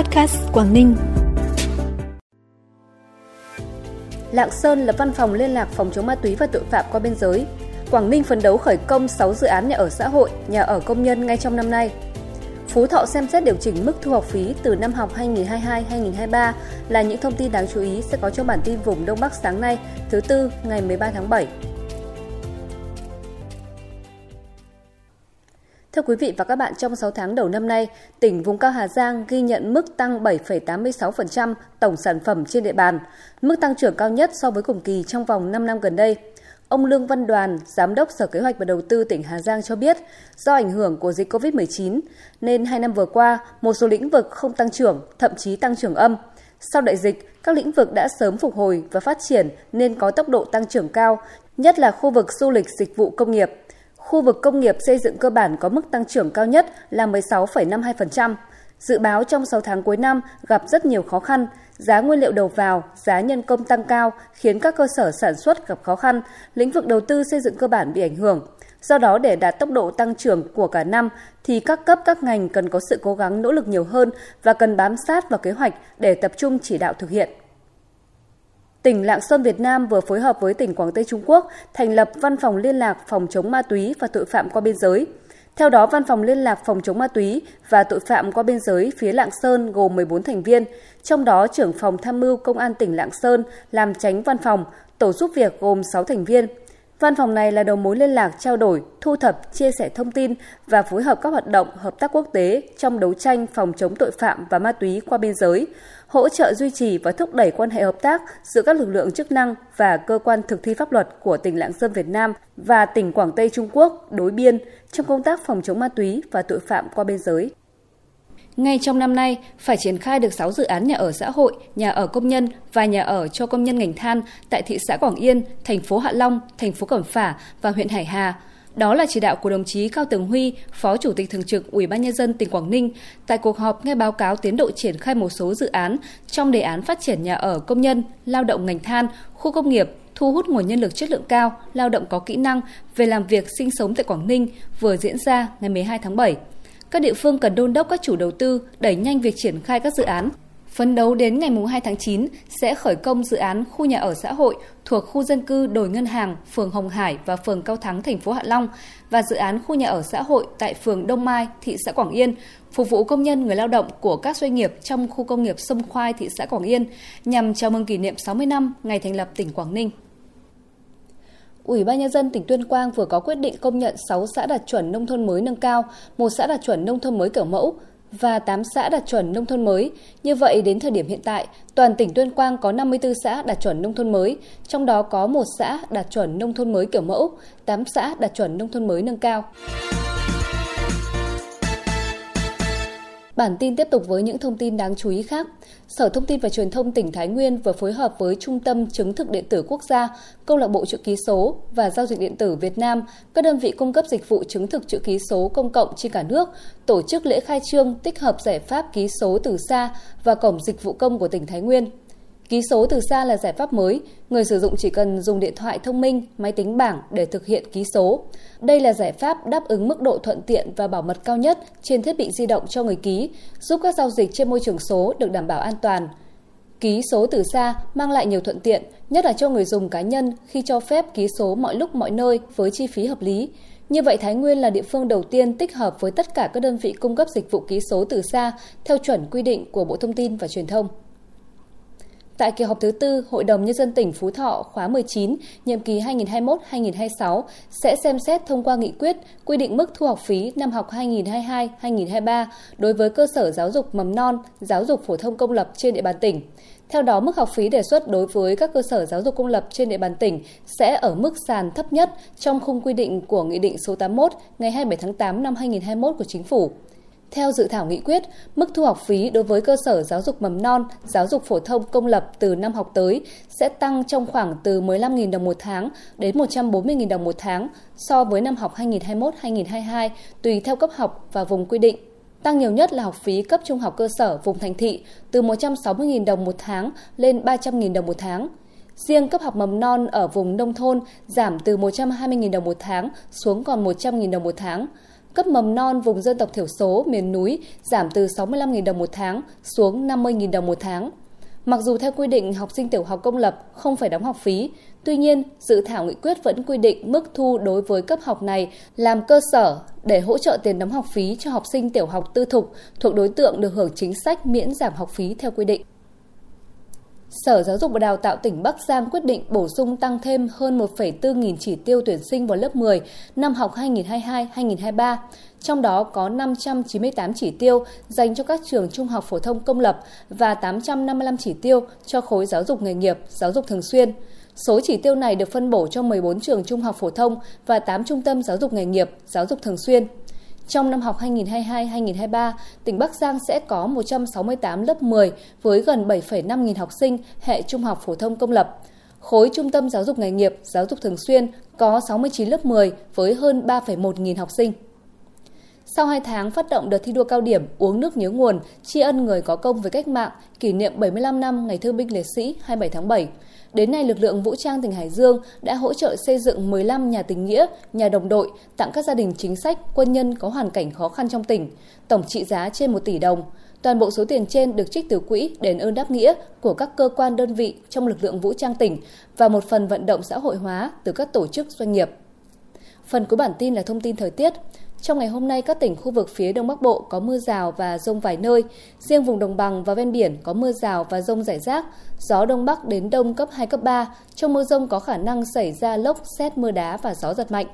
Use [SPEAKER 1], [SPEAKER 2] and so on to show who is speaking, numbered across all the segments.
[SPEAKER 1] Podcast Quảng Ninh.
[SPEAKER 2] Lạng Sơn lập văn phòng liên lạc phòng chống ma túy và tội phạm qua biên giới. Quảng Ninh phấn đấu khởi công 6 dự án nhà ở xã hội, nhà ở công nhân ngay trong năm nay. Phú Thọ xem xét điều chỉnh mức thu học phí từ năm học 2022-2023 là những thông tin đáng chú ý sẽ có trong bản tin vùng Đông Bắc sáng nay, thứ tư, ngày 13 tháng 7. Thưa quý vị và các bạn, trong 6 tháng đầu năm nay, tỉnh vùng cao Hà Giang ghi nhận mức tăng 7,86% tổng sản phẩm trên địa bàn, mức tăng trưởng cao nhất so với cùng kỳ trong vòng 5 năm gần đây. Ông Lương Văn Đoàn, Giám đốc Sở Kế hoạch và Đầu tư tỉnh Hà Giang cho biết, do ảnh hưởng của dịch COVID-19, nên hai năm vừa qua, một số lĩnh vực không tăng trưởng, thậm chí tăng trưởng âm. Sau đại dịch, các lĩnh vực đã sớm phục hồi và phát triển nên có tốc độ tăng trưởng cao, nhất là khu vực du lịch dịch vụ công nghiệp. Khu vực công nghiệp xây dựng cơ bản có mức tăng trưởng cao nhất là 16,52%. Dự báo trong 6 tháng cuối năm gặp rất nhiều khó khăn, giá nguyên liệu đầu vào, giá nhân công tăng cao khiến các cơ sở sản xuất gặp khó khăn, lĩnh vực đầu tư xây dựng cơ bản bị ảnh hưởng. Do đó để đạt tốc độ tăng trưởng của cả năm thì các cấp các ngành cần có sự cố gắng nỗ lực nhiều hơn và cần bám sát vào kế hoạch để tập trung chỉ đạo thực hiện. Tỉnh Lạng Sơn Việt Nam vừa phối hợp với tỉnh Quảng Tây Trung Quốc thành lập Văn phòng Liên lạc phòng chống ma túy và tội phạm qua biên giới. Theo đó, Văn phòng Liên lạc phòng chống ma túy và tội phạm qua biên giới phía Lạng Sơn gồm 14 thành viên, trong đó trưởng phòng tham mưu Công an tỉnh Lạng Sơn làm tránh văn phòng, tổ giúp việc gồm 6 thành viên. Văn phòng này là đầu mối liên lạc trao đổi, thu thập, chia sẻ thông tin và phối hợp các hoạt động hợp tác quốc tế trong đấu tranh phòng chống tội phạm và ma túy qua biên giới, hỗ trợ duy trì và thúc đẩy quan hệ hợp tác giữa các lực lượng chức năng và cơ quan thực thi pháp luật của tỉnh Lạng Sơn Việt Nam và tỉnh Quảng Tây Trung Quốc đối biên trong công tác phòng chống ma túy và tội phạm qua biên giới. Ngay trong năm nay, phải triển khai được 6 dự án nhà ở xã hội, nhà ở công nhân và nhà ở cho công nhân ngành than tại thị xã Quảng Yên, thành phố Hạ Long, thành phố Cẩm Phả và huyện Hải Hà. Đó là chỉ đạo của đồng chí Cao Tường Huy, Phó Chủ tịch Thường trực Ủy ban nhân dân tỉnh Quảng Ninh tại cuộc họp nghe báo cáo tiến độ triển khai một số dự án trong đề án phát triển nhà ở công nhân, lao động ngành than, khu công nghiệp, thu hút nguồn nhân lực chất lượng cao, lao động có kỹ năng về làm việc sinh sống tại Quảng Ninh vừa diễn ra ngày 12 tháng 7 các địa phương cần đôn đốc các chủ đầu tư đẩy nhanh việc triển khai các dự án. Phấn đấu đến ngày 2 tháng 9 sẽ khởi công dự án khu nhà ở xã hội thuộc khu dân cư Đồi Ngân Hàng, phường Hồng Hải và phường Cao Thắng, thành phố Hạ Long và dự án khu nhà ở xã hội tại phường Đông Mai, thị xã Quảng Yên, phục vụ công nhân người lao động của các doanh nghiệp trong khu công nghiệp Sông Khoai, thị xã Quảng Yên nhằm chào mừng kỷ niệm 60 năm ngày thành lập tỉnh Quảng Ninh. Ủy ban nhân dân tỉnh Tuyên Quang vừa có quyết định công nhận 6 xã đạt chuẩn nông thôn mới nâng cao, một xã đạt chuẩn nông thôn mới kiểu mẫu và 8 xã đạt chuẩn nông thôn mới. Như vậy đến thời điểm hiện tại, toàn tỉnh Tuyên Quang có 54 xã đạt chuẩn nông thôn mới, trong đó có một xã đạt chuẩn nông thôn mới kiểu mẫu, 8 xã đạt chuẩn nông thôn mới nâng cao. Bản tin tiếp tục với những thông tin đáng chú ý khác. Sở Thông tin và Truyền thông tỉnh Thái Nguyên vừa phối hợp với Trung tâm Chứng thực điện tử quốc gia, Câu lạc bộ chữ ký số và giao dịch điện tử Việt Nam, các đơn vị cung cấp dịch vụ chứng thực chữ ký số công cộng trên cả nước tổ chức lễ khai trương tích hợp giải pháp ký số từ xa và cổng dịch vụ công của tỉnh Thái Nguyên. Ký số từ xa là giải pháp mới, người sử dụng chỉ cần dùng điện thoại thông minh, máy tính bảng để thực hiện ký số. Đây là giải pháp đáp ứng mức độ thuận tiện và bảo mật cao nhất trên thiết bị di động cho người ký, giúp các giao dịch trên môi trường số được đảm bảo an toàn. Ký số từ xa mang lại nhiều thuận tiện, nhất là cho người dùng cá nhân khi cho phép ký số mọi lúc mọi nơi với chi phí hợp lý. Như vậy, Thái Nguyên là địa phương đầu tiên tích hợp với tất cả các đơn vị cung cấp dịch vụ ký số từ xa theo chuẩn quy định của Bộ Thông tin và Truyền thông. Tại kỳ họp thứ tư, Hội đồng Nhân dân tỉnh Phú Thọ khóa 19, nhiệm kỳ 2021-2026 sẽ xem xét thông qua nghị quyết quy định mức thu học phí năm học 2022-2023 đối với cơ sở giáo dục mầm non, giáo dục phổ thông công lập trên địa bàn tỉnh. Theo đó, mức học phí đề xuất đối với các cơ sở giáo dục công lập trên địa bàn tỉnh sẽ ở mức sàn thấp nhất trong khung quy định của Nghị định số 81 ngày 27 tháng 8 năm 2021 của Chính phủ. Theo dự thảo nghị quyết, mức thu học phí đối với cơ sở giáo dục mầm non, giáo dục phổ thông công lập từ năm học tới sẽ tăng trong khoảng từ 15.000 đồng một tháng đến 140.000 đồng một tháng so với năm học 2021-2022 tùy theo cấp học và vùng quy định. Tăng nhiều nhất là học phí cấp trung học cơ sở vùng thành thị từ 160.000 đồng một tháng lên 300.000 đồng một tháng. Riêng cấp học mầm non ở vùng nông thôn giảm từ 120.000 đồng một tháng xuống còn 100.000 đồng một tháng cấp mầm non vùng dân tộc thiểu số miền núi giảm từ 65.000 đồng một tháng xuống 50.000 đồng một tháng. Mặc dù theo quy định học sinh tiểu học công lập không phải đóng học phí, tuy nhiên dự thảo nghị quyết vẫn quy định mức thu đối với cấp học này làm cơ sở để hỗ trợ tiền đóng học phí cho học sinh tiểu học tư thục thuộc đối tượng được hưởng chính sách miễn giảm học phí theo quy định. Sở Giáo dục và Đào tạo tỉnh Bắc Giang quyết định bổ sung tăng thêm hơn 1,4 nghìn chỉ tiêu tuyển sinh vào lớp 10 năm học 2022-2023, trong đó có 598 chỉ tiêu dành cho các trường trung học phổ thông công lập và 855 chỉ tiêu cho khối giáo dục nghề nghiệp, giáo dục thường xuyên. Số chỉ tiêu này được phân bổ cho 14 trường trung học phổ thông và 8 trung tâm giáo dục nghề nghiệp, giáo dục thường xuyên. Trong năm học 2022-2023, tỉnh Bắc Giang sẽ có 168 lớp 10 với gần 7,5 nghìn học sinh hệ trung học phổ thông công lập. Khối trung tâm giáo dục nghề nghiệp, giáo dục thường xuyên có 69 lớp 10 với hơn 3,1 nghìn học sinh. Sau 2 tháng phát động đợt thi đua cao điểm uống nước nhớ nguồn, tri ân người có công với cách mạng, kỷ niệm 75 năm Ngày Thương binh Liệt sĩ 27 tháng 7, Đến nay, lực lượng vũ trang tỉnh Hải Dương đã hỗ trợ xây dựng 15 nhà tình nghĩa, nhà đồng đội, tặng các gia đình chính sách, quân nhân có hoàn cảnh khó khăn trong tỉnh, tổng trị giá trên 1 tỷ đồng. Toàn bộ số tiền trên được trích từ quỹ đền ơn đáp nghĩa của các cơ quan đơn vị trong lực lượng vũ trang tỉnh và một phần vận động xã hội hóa từ các tổ chức doanh nghiệp. Phần cuối bản tin là thông tin thời tiết. Trong ngày hôm nay, các tỉnh khu vực phía Đông Bắc Bộ có mưa rào và rông vài nơi. Riêng vùng đồng bằng và ven biển có mưa rào và rông rải rác. Gió Đông Bắc đến Đông cấp 2, cấp 3. Trong mưa rông có khả năng xảy ra lốc, xét, mưa đá và gió giật mạnh.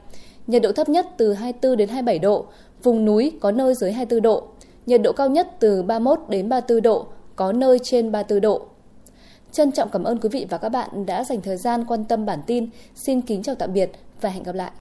[SPEAKER 2] Nhiệt độ thấp nhất từ 24 đến 27 độ. Vùng núi có nơi dưới 24 độ. Nhiệt độ cao nhất từ 31 đến 34 độ, có nơi trên 34 độ. Trân trọng cảm ơn quý vị và các bạn đã dành thời gian quan tâm bản tin. Xin kính chào tạm biệt và hẹn gặp lại.